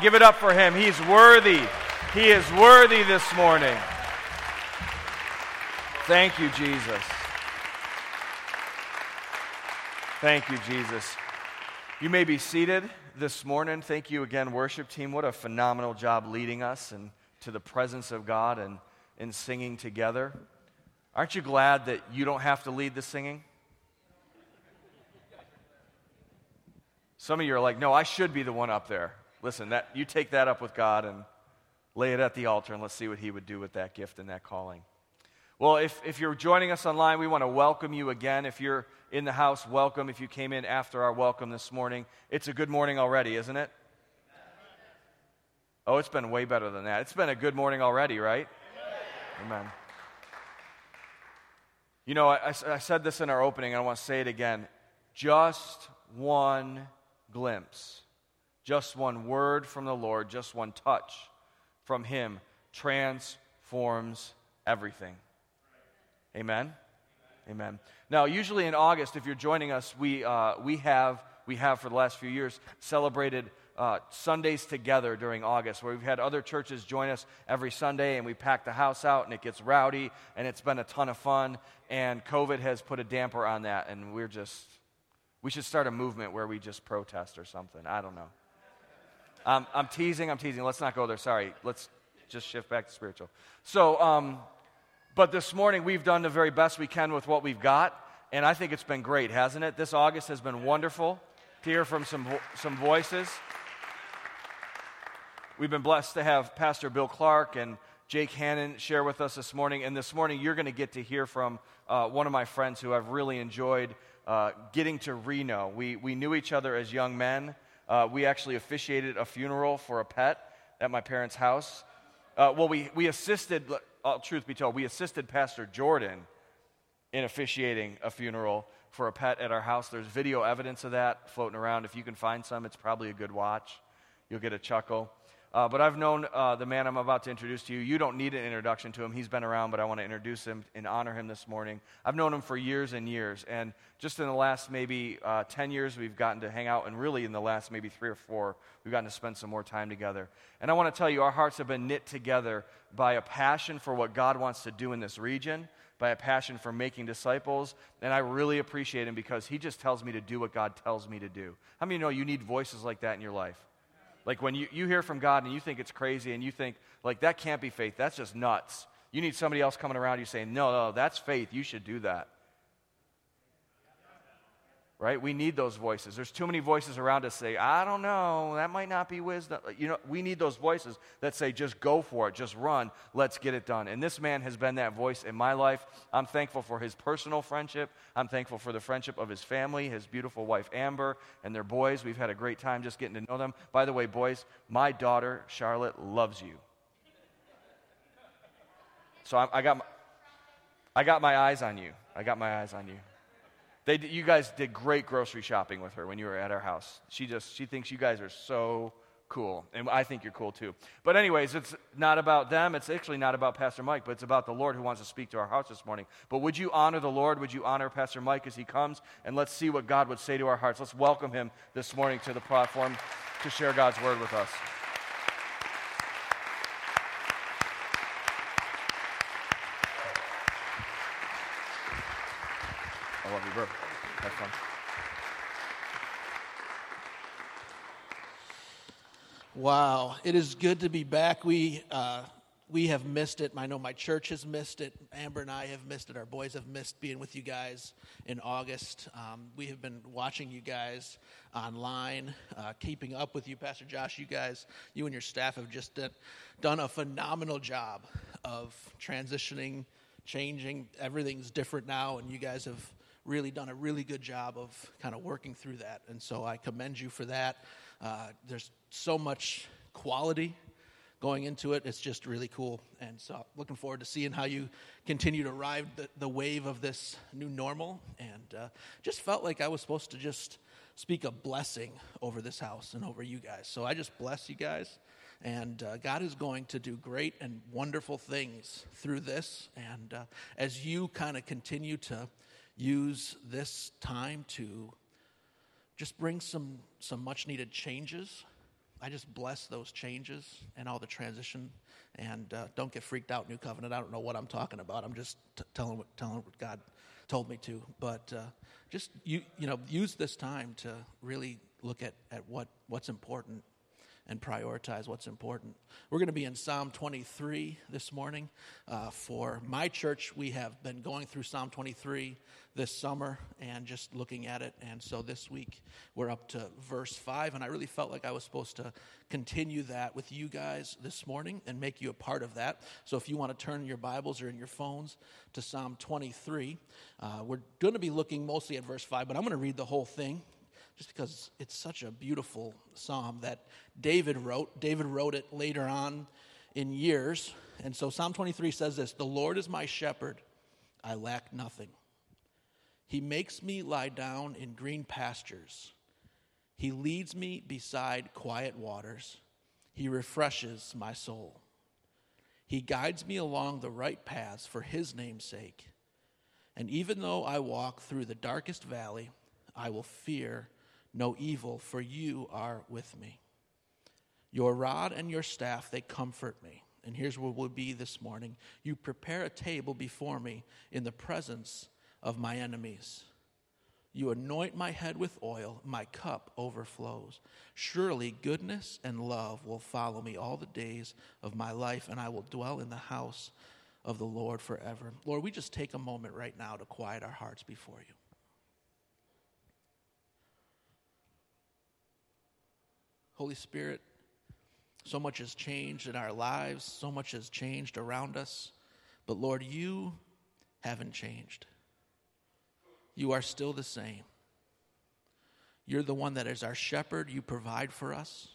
Give it up for him. He's worthy. He is worthy this morning. Thank you, Jesus. Thank you, Jesus. You may be seated this morning. Thank you again, worship team. What a phenomenal job leading us and to the presence of God and in singing together. Aren't you glad that you don't have to lead the singing? Some of you are like, no, I should be the one up there. Listen, that, you take that up with God and lay it at the altar, and let's see what He would do with that gift and that calling. Well, if, if you're joining us online, we want to welcome you again. If you're in the house, welcome. If you came in after our welcome this morning, it's a good morning already, isn't it? Oh, it's been way better than that. It's been a good morning already, right? Amen. You know, I, I said this in our opening, and I want to say it again. Just one glimpse, just one word from the Lord, just one touch from Him transforms everything. Amen? Amen. Now, usually in August, if you're joining us, we, uh, we, have, we have for the last few years celebrated uh, Sundays together during August, where we've had other churches join us every Sunday, and we pack the house out, and it gets rowdy, and it's been a ton of fun. And COVID has put a damper on that, and we're just we should start a movement where we just protest or something. I don't know. Um, I'm teasing, I'm teasing. Let's not go there. Sorry. Let's just shift back to spiritual. So, um, but this morning we've done the very best we can with what we've got, and I think it's been great, hasn't it? This August has been wonderful to hear from some, some voices. We've been blessed to have Pastor Bill Clark and Jake Hannon share with us this morning, and this morning you're going to get to hear from uh, one of my friends who I've really enjoyed uh, getting to Reno. We, we knew each other as young men. Uh, we actually officiated a funeral for a pet at my parents' house. Uh, well, we, we assisted, uh, truth be told, we assisted Pastor Jordan in officiating a funeral for a pet at our house. There's video evidence of that floating around. If you can find some, it's probably a good watch. You'll get a chuckle. Uh, but I've known uh, the man I'm about to introduce to you. You don't need an introduction to him. He's been around, but I want to introduce him and honor him this morning. I've known him for years and years. And just in the last maybe uh, 10 years, we've gotten to hang out. And really, in the last maybe three or four, we've gotten to spend some more time together. And I want to tell you, our hearts have been knit together by a passion for what God wants to do in this region, by a passion for making disciples. And I really appreciate him because he just tells me to do what God tells me to do. How many know you need voices like that in your life? Like when you, you hear from God and you think it's crazy and you think, like, that can't be faith. That's just nuts. You need somebody else coming around you saying, no, no, that's faith. You should do that right? We need those voices. There's too many voices around us say, I don't know, that might not be wisdom. You know, we need those voices that say, just go for it, just run, let's get it done. And this man has been that voice in my life. I'm thankful for his personal friendship. I'm thankful for the friendship of his family, his beautiful wife Amber, and their boys. We've had a great time just getting to know them. By the way, boys, my daughter, Charlotte, loves you. So I, I got, my, I got my eyes on you. I got my eyes on you. They, you guys did great grocery shopping with her when you were at our house. She just she thinks you guys are so cool, and I think you're cool too. But anyways, it's not about them. It's actually not about Pastor Mike, but it's about the Lord who wants to speak to our hearts this morning. But would you honor the Lord? Would you honor Pastor Mike as he comes? And let's see what God would say to our hearts. Let's welcome him this morning to the platform to share God's word with us. I love you, bro. Have fun. Wow, it is good to be back. We uh, we have missed it. I know my church has missed it. Amber and I have missed it. Our boys have missed being with you guys in August. Um, we have been watching you guys online, uh, keeping up with you, Pastor Josh. You guys, you and your staff have just done, done a phenomenal job of transitioning, changing. Everything's different now, and you guys have really done a really good job of kind of working through that. And so I commend you for that. Uh, there's so much quality going into it. It's just really cool. And so looking forward to seeing how you continue to ride the, the wave of this new normal. And uh, just felt like I was supposed to just speak a blessing over this house and over you guys. So I just bless you guys. And uh, God is going to do great and wonderful things through this. And uh, as you kind of continue to use this time to just bring some, some much needed changes I just bless those changes and all the transition. And uh, don't get freaked out, New Covenant. I don't know what I'm talking about. I'm just t- telling, what, telling what God told me to. But uh, just you, you know, use this time to really look at, at what, what's important and prioritize what's important. We're going to be in Psalm 23 this morning. Uh, for my church, we have been going through Psalm 23 this summer and just looking at it. And so this week, we're up to verse 5. And I really felt like I was supposed to continue that with you guys this morning and make you a part of that. So if you want to turn your Bibles or in your phones to Psalm 23, uh, we're going to be looking mostly at verse 5, but I'm going to read the whole thing just because it's such a beautiful psalm that David wrote. David wrote it later on in years. And so Psalm 23 says this The Lord is my shepherd, I lack nothing. He makes me lie down in green pastures. He leads me beside quiet waters. He refreshes my soul. He guides me along the right paths for his name's sake. And even though I walk through the darkest valley, I will fear no evil, for you are with me. Your rod and your staff, they comfort me. And here's where we'll be this morning. You prepare a table before me in the presence of my enemies. You anoint my head with oil, my cup overflows. Surely goodness and love will follow me all the days of my life, and I will dwell in the house of the Lord forever. Lord, we just take a moment right now to quiet our hearts before you. Holy Spirit, so much has changed in our lives, so much has changed around us. But Lord, you haven't changed. You are still the same. You're the one that is our shepherd. You provide for us.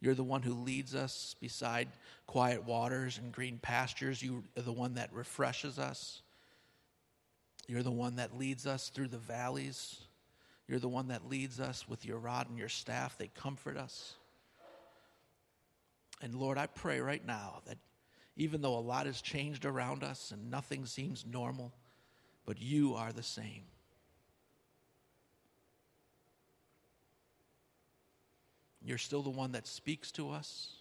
You're the one who leads us beside quiet waters and green pastures. You are the one that refreshes us. You're the one that leads us through the valleys. You're the one that leads us with your rod and your staff. They comfort us. And Lord, I pray right now that even though a lot has changed around us and nothing seems normal, but you are the same. You're still the one that speaks to us.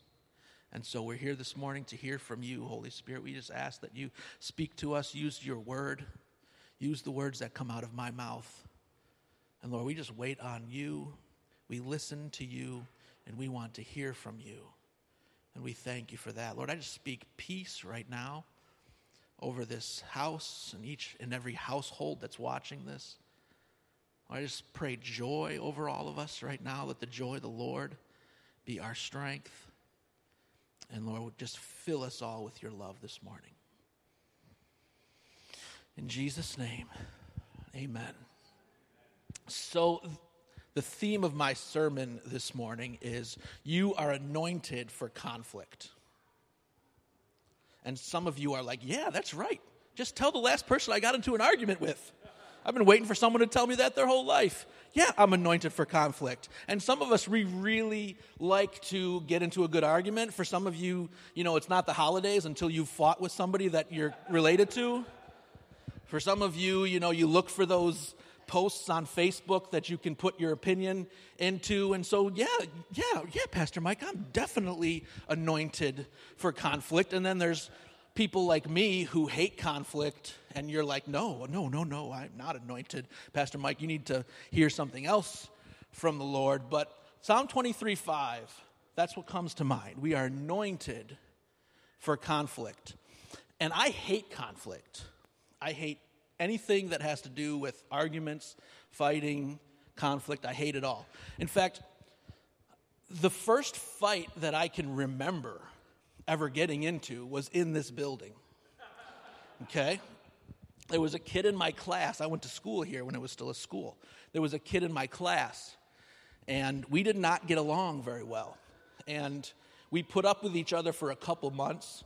And so we're here this morning to hear from you, Holy Spirit. We just ask that you speak to us, use your word, use the words that come out of my mouth. And Lord, we just wait on you. We listen to you, and we want to hear from you. And we thank you for that. Lord, I just speak peace right now over this house and each and every household that's watching this. I just pray joy over all of us right now. Let the joy of the Lord be our strength. And Lord, just fill us all with your love this morning. In Jesus' name, amen. So, the theme of my sermon this morning is You are anointed for conflict. And some of you are like, Yeah, that's right. Just tell the last person I got into an argument with. I've been waiting for someone to tell me that their whole life. Yeah, I'm anointed for conflict. And some of us, we really like to get into a good argument. For some of you, you know, it's not the holidays until you've fought with somebody that you're related to. For some of you, you know, you look for those posts on Facebook that you can put your opinion into. And so, yeah, yeah, yeah, Pastor Mike, I'm definitely anointed for conflict. And then there's people like me who hate conflict, and you're like, no, no, no, no, I'm not anointed. Pastor Mike, you need to hear something else from the Lord. But Psalm 23 5, that's what comes to mind. We are anointed for conflict. And I hate conflict. I hate anything that has to do with arguments, fighting, conflict. I hate it all. In fact, the first fight that I can remember ever getting into was in this building. Okay? There was a kid in my class. I went to school here when it was still a school. There was a kid in my class, and we did not get along very well. And we put up with each other for a couple months.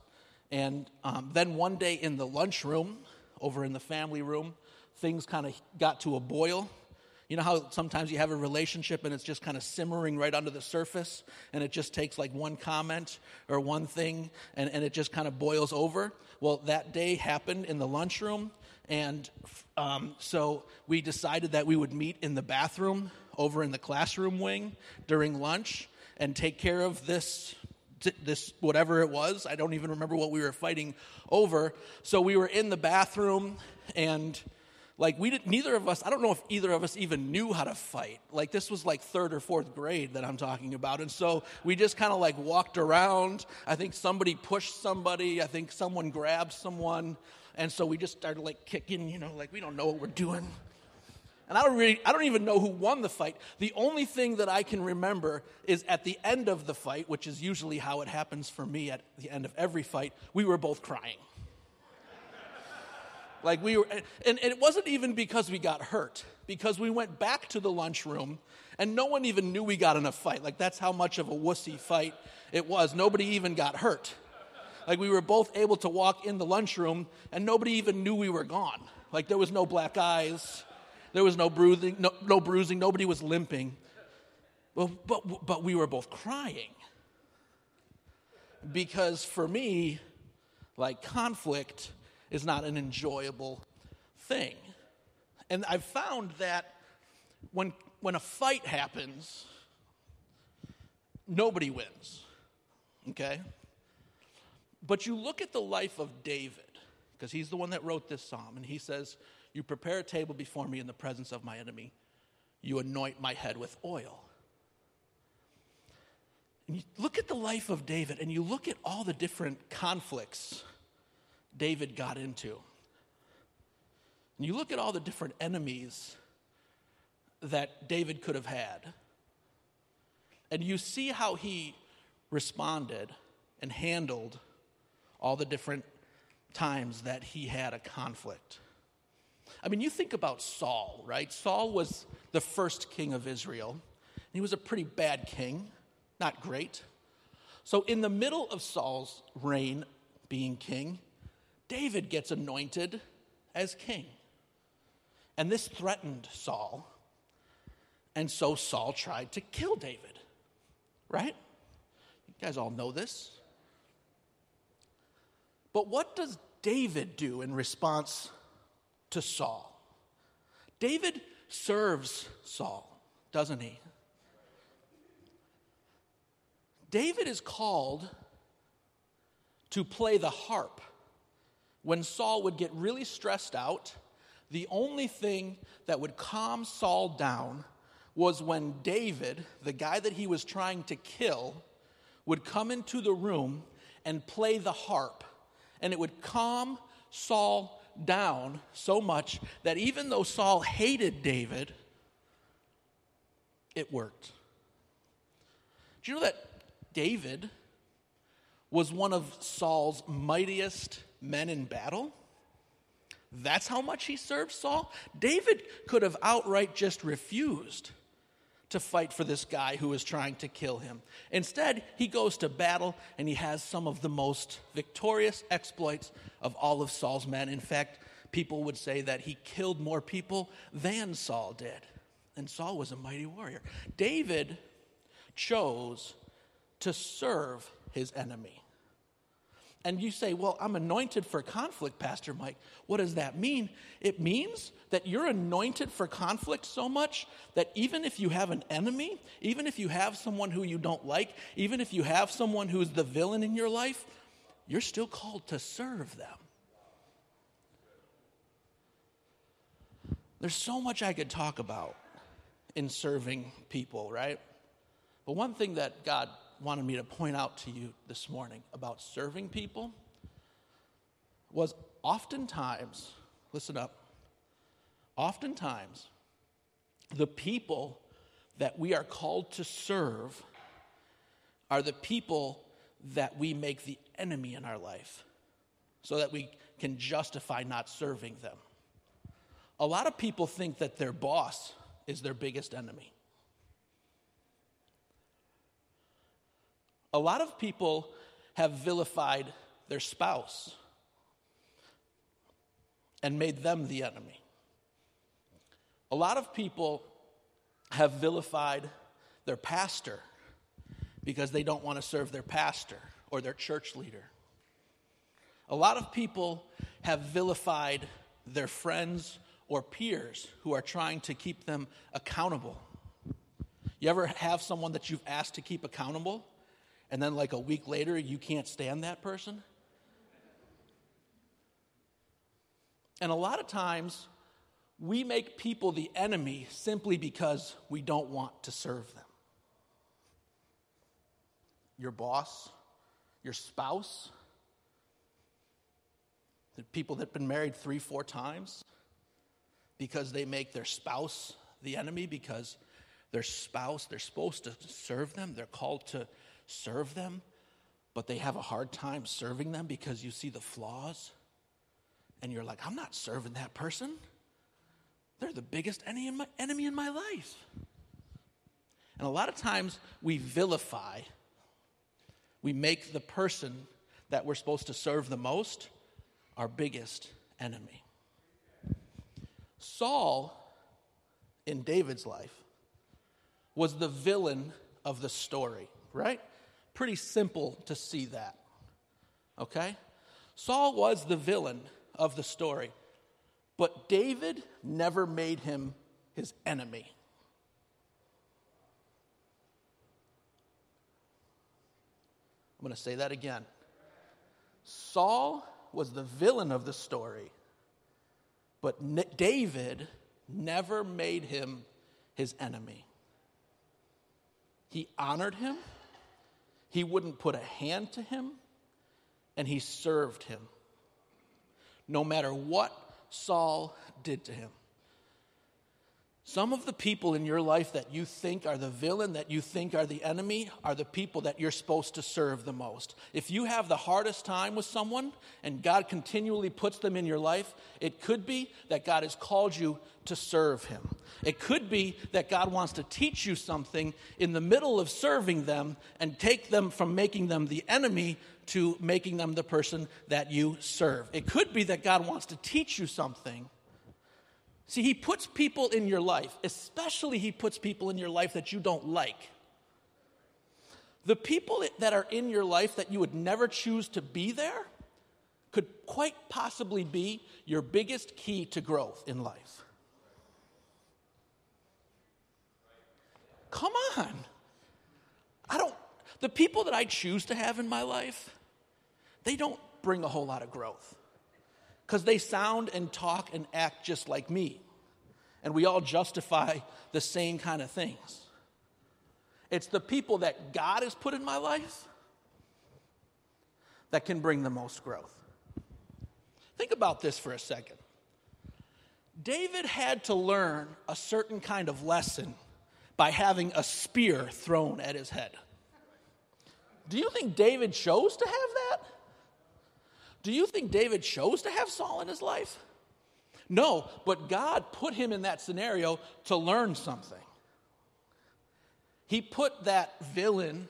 And um, then one day in the lunchroom, over in the family room, things kind of got to a boil. You know how sometimes you have a relationship and it's just kind of simmering right under the surface and it just takes like one comment or one thing and, and it just kind of boils over? Well, that day happened in the lunchroom. And um, so we decided that we would meet in the bathroom over in the classroom wing during lunch. and take care of this this whatever it was. I don't even remember what we were fighting over. So we were in the bathroom and like we didn't neither of us i don't know if either of us even knew how to fight. Like this was like third or fourth grade that i'm talking about. And so we just kind of like walked around. I think somebody pushed somebody. I think someone grabbed someone. And so we just started like kicking you know like we don't know what we're doing and I don't really, I don't even know who won the fight. The only thing that I can remember is at the end of the fight, which is usually how it happens for me at the end of every fight, we were both crying. like we were, and, and it wasn't even because we got hurt, because we went back to the lunchroom and no one even knew we got in a fight. Like that's how much of a wussy fight it was. Nobody even got hurt. Like we were both able to walk in the lunchroom and nobody even knew we were gone. Like there was no black eyes there was no bruising, no, no bruising, nobody was limping. Well, but, but we were both crying. Because for me, like conflict is not an enjoyable thing. And I've found that when, when a fight happens, nobody wins. Okay? But you look at the life of David, because he's the one that wrote this psalm, and he says, you prepare a table before me in the presence of my enemy. You anoint my head with oil. And you look at the life of David and you look at all the different conflicts David got into. And you look at all the different enemies that David could have had. And you see how he responded and handled all the different times that he had a conflict. I mean, you think about Saul, right? Saul was the first king of Israel. and He was a pretty bad king, not great. So, in the middle of Saul's reign being king, David gets anointed as king. And this threatened Saul. And so Saul tried to kill David, right? You guys all know this. But what does David do in response to Saul. David serves Saul, doesn't he? David is called to play the harp. When Saul would get really stressed out, the only thing that would calm Saul down was when David, the guy that he was trying to kill, would come into the room and play the harp. And it would calm Saul down so much that even though Saul hated David, it worked. Do you know that David was one of Saul's mightiest men in battle? That's how much he served Saul. David could have outright just refused to fight for this guy who is trying to kill him. Instead, he goes to battle and he has some of the most victorious exploits of all of Saul's men. In fact, people would say that he killed more people than Saul did. And Saul was a mighty warrior. David chose to serve his enemy. And you say, Well, I'm anointed for conflict, Pastor Mike. What does that mean? It means that you're anointed for conflict so much that even if you have an enemy, even if you have someone who you don't like, even if you have someone who's the villain in your life, you're still called to serve them. There's so much I could talk about in serving people, right? But one thing that God wanted me to point out to you this morning about serving people was oftentimes, listen up, oftentimes the people that we are called to serve are the people that we make the enemy in our life so that we can justify not serving them. A lot of people think that their boss is their biggest enemy. A lot of people have vilified their spouse and made them the enemy. A lot of people have vilified their pastor because they don't want to serve their pastor or their church leader. A lot of people have vilified their friends or peers who are trying to keep them accountable. You ever have someone that you've asked to keep accountable, and then like a week later, you can't stand that person? And a lot of times, we make people the enemy simply because we don't want to serve them. Your boss, your spouse, the people that have been married three, four times, because they make their spouse the enemy, because their spouse, they're supposed to serve them, they're called to serve them, but they have a hard time serving them because you see the flaws and you're like, I'm not serving that person. They're the biggest enemy in my, life. And a lot of times we vilify, we make the person that we're supposed to serve the most our biggest enemy. Saul, in David's life, was the villain of the story, right? Pretty simple to see that. Okay? Saul was the villain of the story. But David never made him his enemy. I'm going to say that again. Saul was the villain of the story, but David never made him his enemy. He honored him, he wouldn't put a hand to him, and he served him no matter what Saul did to him. Some of the people in your life that you think are the villain, that you think are the enemy, are the people that you're supposed to serve the most. If you have the hardest time with someone and God continually puts them in your life, it could be that God has called you to serve Him. It could be that God wants to teach you something in the middle of serving them and take them from making them the enemy to making them the person that you serve. It could be that God wants to teach you something. See, He puts people in your life, especially He puts people in your life that you don't like. The people that are in your life that you would never choose to be there could quite possibly be your biggest key to growth in life. Come on. I don't, the people that I choose to have in my life, they don't bring a whole lot of growth because they sound and talk and act just like me. And we all justify the same kind of things. It's the people that God has put in my life that can bring the most growth. Think about this for a second. David had to learn a certain kind of lesson by having a spear thrown at his head. Do you think David chose to have that? Do you think David chose to have Saul in his life? No, but God put him in that scenario to learn something. He put that villain,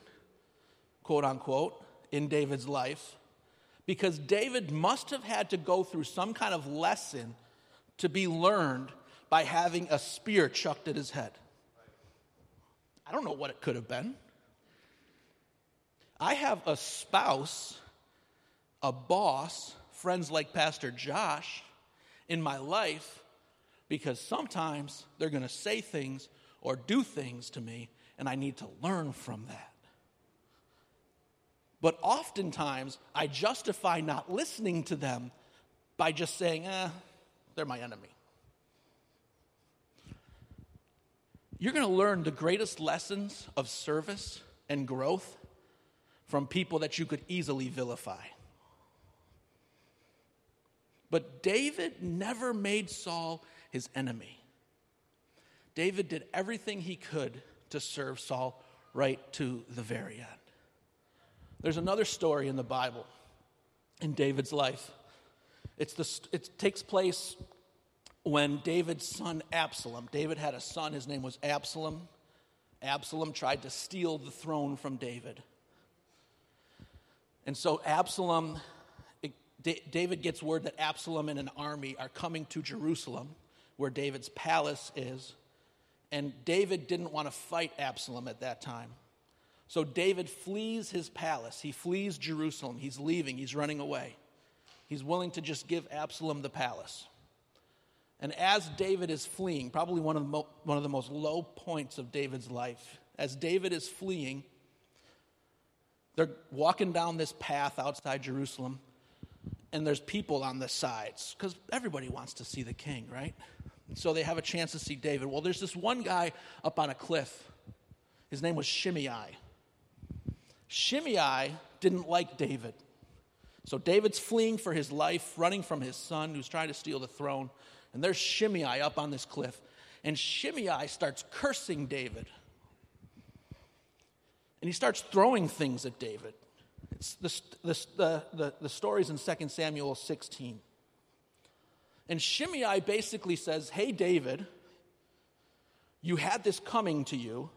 quote unquote, in David's life because David must have had to go through some kind of lesson to be learned by having a spear chucked at his head. I don't know what it could have been. I have a spouse a boss, friends like Pastor Josh, in my life because sometimes they're going to say things or do things to me, and I need to learn from that. But oftentimes, I justify not listening to them by just saying, eh, they're my enemy. You're going to learn the greatest lessons of service and growth from people that you could easily vilify. But David never made Saul his enemy. David did everything he could to serve Saul right to the very end. There's another story in the Bible in David's life. The, it takes place when David's son Absalom, David had a son, his name was Absalom. Absalom tried to steal the throne from David. And so Absalom David gets word that Absalom and an army are coming to Jerusalem, where David's palace is. And David didn't want to fight Absalom at that time. So David flees his palace. He flees Jerusalem. He's leaving. He's running away. He's willing to just give Absalom the palace. And as David is fleeing, probably one of the, mo- one of the most low points of David's life, as David is fleeing, they're walking down this path outside Jerusalem, and there's people on the sides because everybody wants to see the king, right? So they have a chance to see David. Well, there's this one guy up on a cliff. His name was Shimei. Shimei didn't like David. So David's fleeing for his life, running from his son who's trying to steal the throne. And there's Shimei up on this cliff. And Shimei starts cursing David. And he starts throwing things at David. It's the, the, the, the, story's in 2 Samuel 16. And Shimei basically says, Hey, David, you had this coming to you.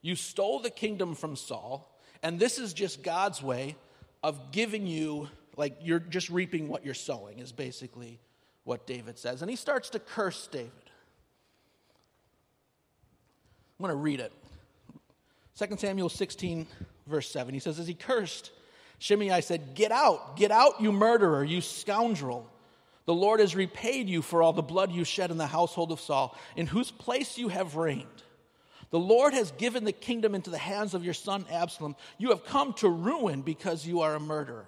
You stole the kingdom from Saul. And this is just God's way of giving you, like, you're just reaping what you're sowing, is basically what David says. And he starts to curse David. I'm going to read it. 2 Samuel 16, verse 7. He says, As he cursed, Shimei said, Get out, get out, you murderer, you scoundrel. The Lord has repaid you for all the blood you shed in the household of Saul, in whose place you have reigned. The Lord has given the kingdom into the hands of your son Absalom. You have come to ruin because you are a murderer.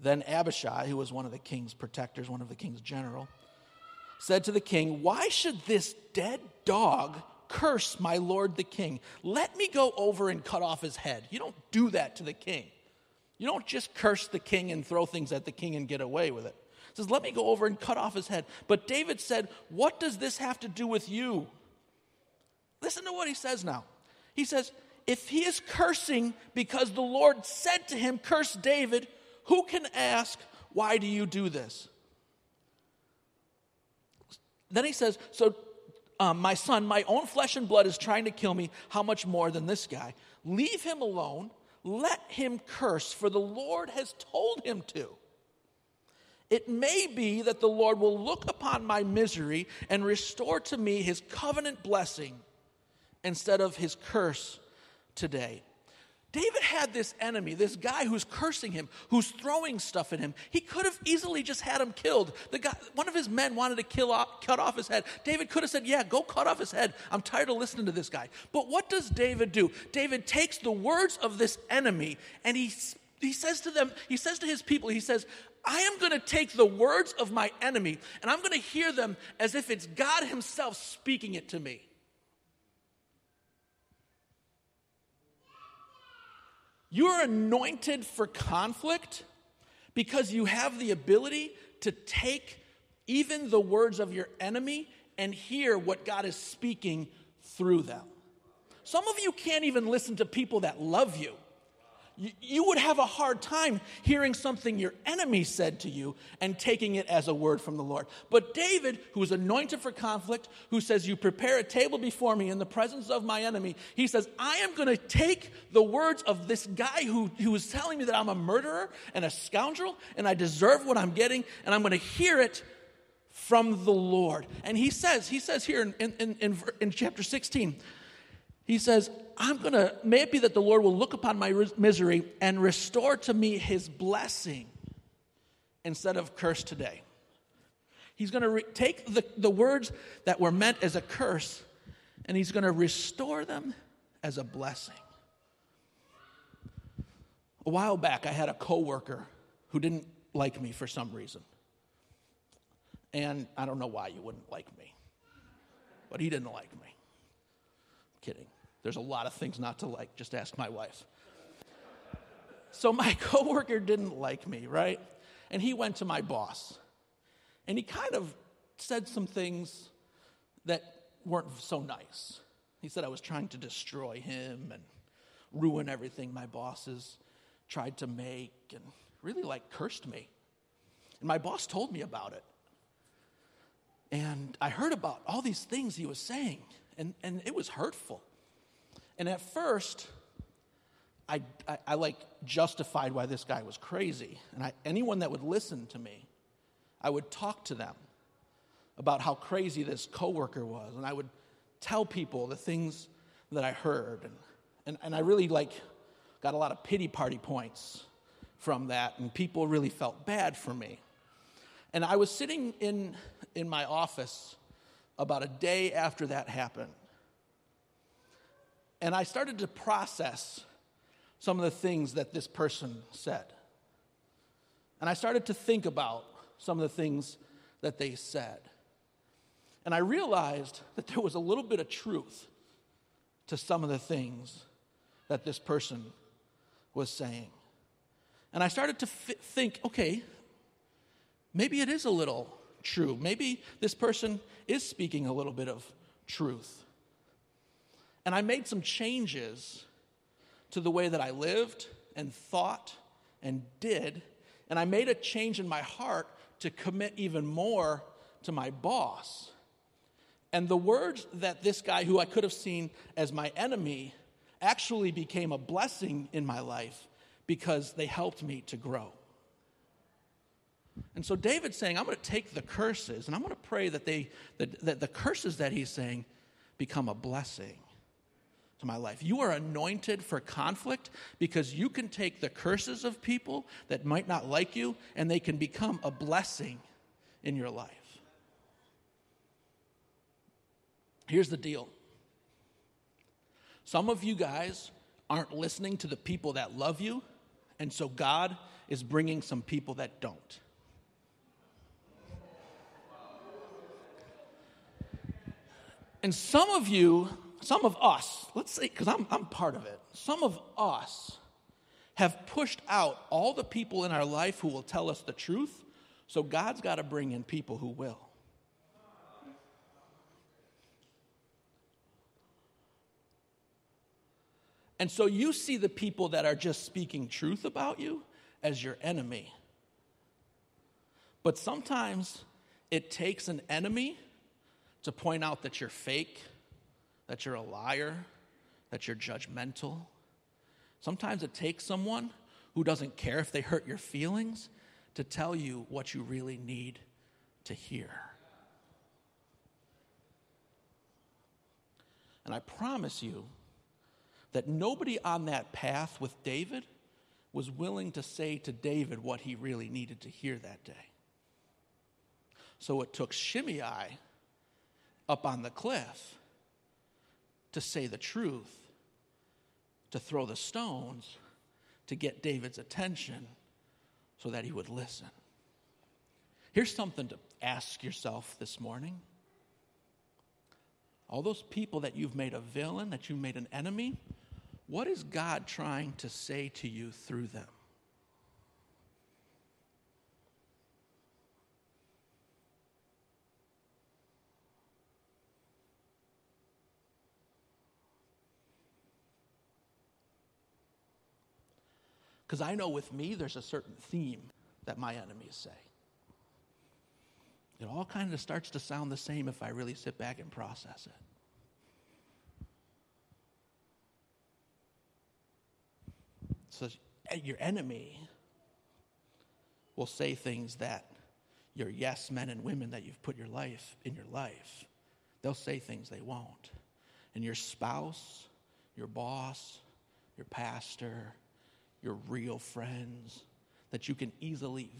Then Abishai, who was one of the king's protectors, one of the king's general, said to the king, Why should this dead dog curse my lord the king? Let me go over and cut off his head. You don't do that to the king. You don't just curse the king and throw things at the king and get away with it. He says, Let me go over and cut off his head. But David said, What does this have to do with you? Listen to what he says now. He says, If he is cursing because the Lord said to him, Curse David, who can ask, Why do you do this? Then he says, So, um, my son, my own flesh and blood is trying to kill me. How much more than this guy? Leave him alone. Let him curse, for the Lord has told him to. It may be that the Lord will look upon my misery and restore to me his covenant blessing instead of his curse today. David had this enemy, this guy who's cursing him, who's throwing stuff at him. He could have easily just had him killed. The guy, one of his men wanted to kill off, cut off his head. David could have said, "Yeah, go cut off his head. I'm tired of listening to this guy." But what does David do? David takes the words of this enemy and he he says to them, he says to his people, he says, I am going to take the words of my enemy and I'm going to hear them as if it's God Himself speaking it to me. You're anointed for conflict because you have the ability to take even the words of your enemy and hear what God is speaking through them. Some of you can't even listen to people that love you you would have a hard time hearing something your enemy said to you and taking it as a word from the Lord. But David, who is anointed for conflict, who says, You prepare a table before me in the presence of my enemy, he says, I am going to take the words of this guy who, who is telling me that I'm a murderer and a scoundrel and I deserve what I'm getting, and I'm going to hear it from the Lord. And he says, he says here in, in, in, in chapter 16, he says, I'm going to, may it be that the Lord will look upon my misery and restore to me his blessing instead of curse today. He's going to re- take the, the words that were meant as a curse and he's going to restore them as a blessing. A while back, I had a coworker who didn't like me for some reason. And I don't know why you wouldn't like me, but he didn't like me. Kidding. There's a lot of things not to like. Just ask my wife. So my coworker didn't like me, right? And he went to my boss. And he kind of said some things that weren't so nice. He said I was trying to destroy him and ruin everything my bosses tried to make and really like cursed me. And my boss told me about it. And I heard about all these things he was saying, and, and it was hurtful. And at first, I, I, I, like justified why this guy was crazy. And I, anyone that would listen to me, I would talk to them about how crazy this coworker was. And I would tell people the things that I heard. And, and, and I really like got a lot of pity party points from that. And people really felt bad for me. And I was sitting in, in my office about a day after that happened And I started to process some of the things that this person said. And I started to think about some of the things that they said. And I realized that there was a little bit of truth to some of the things that this person was saying. And I started to f- think okay, maybe it is a little true. Maybe this person is speaking a little bit of truth. And I made some changes to the way that I lived and thought and did. And I made a change in my heart to commit even more to my boss. And the words that this guy, who I could have seen as my enemy, actually became a blessing in my life because they helped me to grow. And so David's saying, I'm going to take the curses and I'm going to pray that, they, that, that the curses that he's saying become a blessing to my life. You are anointed for conflict because you can take the curses of people that might not like you and they can become a blessing in your life. Here's the deal some of you guys aren't listening to the people that love you, and so God is bringing some people that don't. And some of you, some of us, let's say, because I'm, I'm part of it, some of us have pushed out all the people in our life who will tell us the truth, so God's got to bring in people who will. And so you see the people that are just speaking truth about you as your enemy. But sometimes it takes an enemy to point out that you're fake, that you're a liar, that you're judgmental. Sometimes it takes someone who doesn't care if they hurt your feelings to tell you what you really need to hear. And I promise you that nobody on that path with David was willing to say to David what he really needed to hear that day. So it took Shimei up on the cliff to say the truth, to throw the stones, to get David's attention so that he would listen. Here's something to ask yourself this morning. All those people that you've made a villain, that you've made an enemy, what is God trying to say to you through them? Because I know with me, there's a certain theme that my enemies say. It all kind of starts to sound the same if I really sit back and process it. So eh, your enemy will say things that your yes men and women that you've put your life in your life, they'll say things they won't. And your spouse, your boss, your pastor, your real friends that you can easily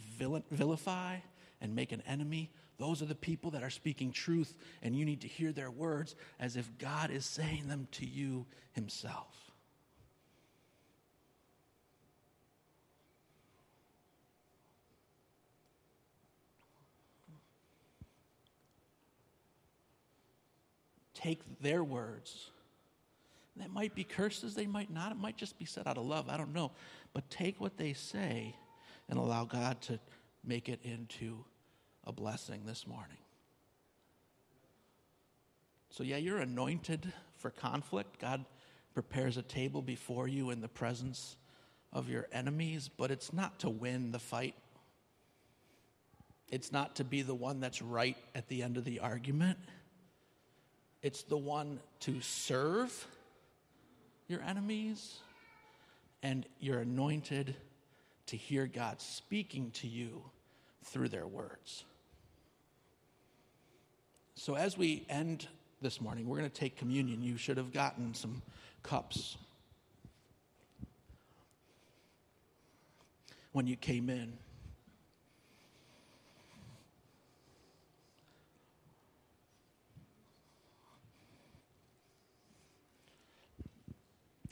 vilify and make an enemy, those are the people that are speaking truth, and you need to hear their words as if God is saying them to you Himself. Take their words that might be curses, they might not. It might just be said out of love. I don't know. But take what they say and allow God to make it into a blessing this morning. So, yeah, you're anointed for conflict. God prepares a table before you in the presence of your enemies, but it's not to win the fight. It's not to be the one that's right at the end of the argument. It's the one to serve your enemies, and you're anointed to hear God speaking to you through their words. So, as we end this morning, we're going to take communion. You should have gotten some cups when you came in.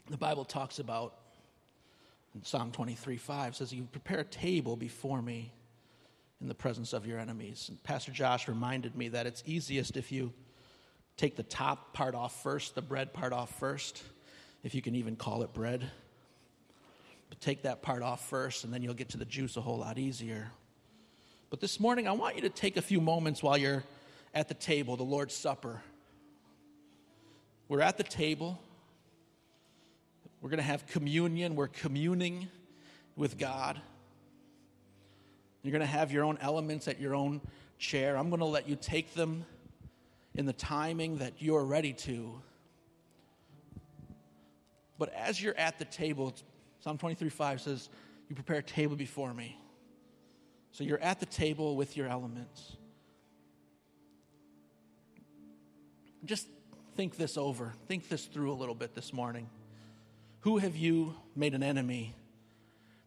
The Bible talks about in Psalm 23 5 says, You prepare a table before me in the presence of your enemies. And Pastor Josh reminded me that it's easiest if you take the top part off first, the bread part off first, if you can even call it bread. But take that part off first, and then you'll get to the juice a whole lot easier. But this morning, I want you to take a few moments while you're at the table, the Lord's Supper. We're at the table. We're going to have communion. We're communing with God. You're going to have your own elements at your own chair. I'm going to let you take them in the timing that you're ready to. But as you're at the table, Psalm 23 5 says, You prepare a table before me. So you're at the table with your elements. Just think this over. Think this through a little bit this morning. Who have you made an enemy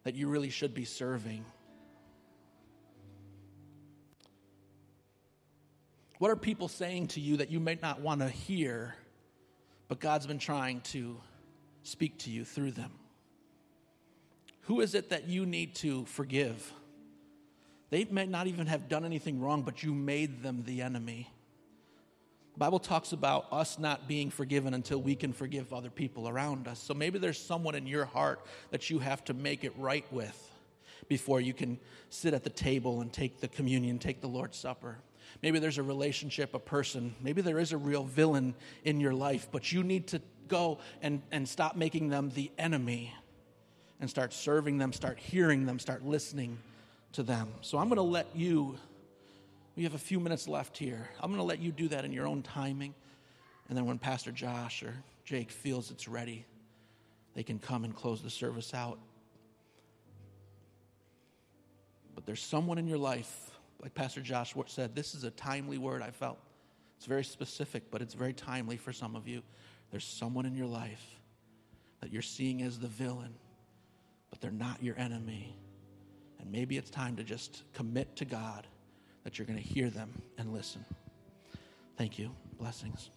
that you really should be serving? What are people saying to you that you may not want to hear, but God's been trying to speak to you through them? Who is it that you need to forgive? They may not even have done anything wrong, but you made them the enemy. Bible talks about us not being forgiven until we can forgive other people around us. So maybe there's someone in your heart that you have to make it right with before you can sit at the table and take the communion, take the Lord's Supper. Maybe there's a relationship, a person. Maybe there is a real villain in your life, but you need to go and, and stop making them the enemy and start serving them, start hearing them, start listening to them. So I'm going to let you, we have a few minutes left here. I'm going to let you do that in your own timing. And then when Pastor Josh or Jake feels it's ready, they can come and close the service out. But there's someone in your life like Pastor Josh said, this is a timely word I felt. It's very specific, but it's very timely for some of you. There's someone in your life that you're seeing as the villain, but they're not your enemy. And maybe it's time to just commit to God that you're going to hear them and listen. Thank you. Blessings.